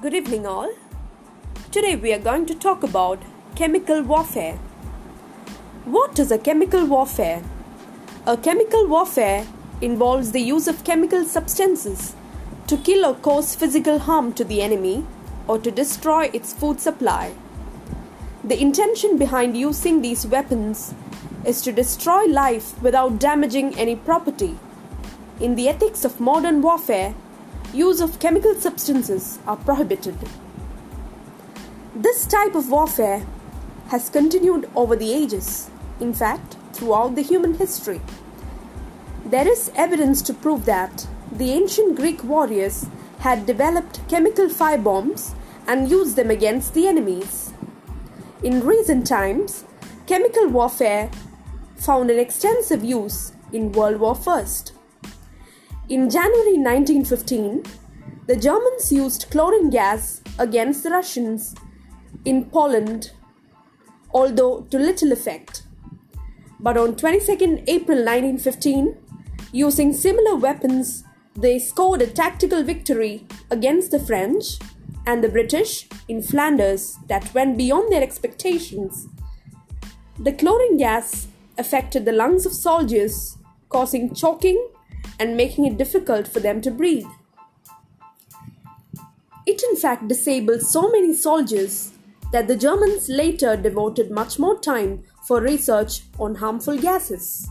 Good evening, all. Today we are going to talk about chemical warfare. What is a chemical warfare? A chemical warfare involves the use of chemical substances to kill or cause physical harm to the enemy or to destroy its food supply. The intention behind using these weapons is to destroy life without damaging any property. In the ethics of modern warfare, use of chemical substances are prohibited. This type of warfare has continued over the ages, in fact, throughout the human history. There is evidence to prove that the ancient Greek warriors had developed chemical firebombs and used them against the enemies. In recent times, chemical warfare found an extensive use in World War I. In January 1915, the Germans used chlorine gas against the Russians in Poland, although to little effect. But on 22nd April 1915, using similar weapons, they scored a tactical victory against the French and the British in Flanders that went beyond their expectations. The chlorine gas affected the lungs of soldiers, causing choking and making it difficult for them to breathe. It in fact disabled so many soldiers that the Germans later devoted much more time for research on harmful gases.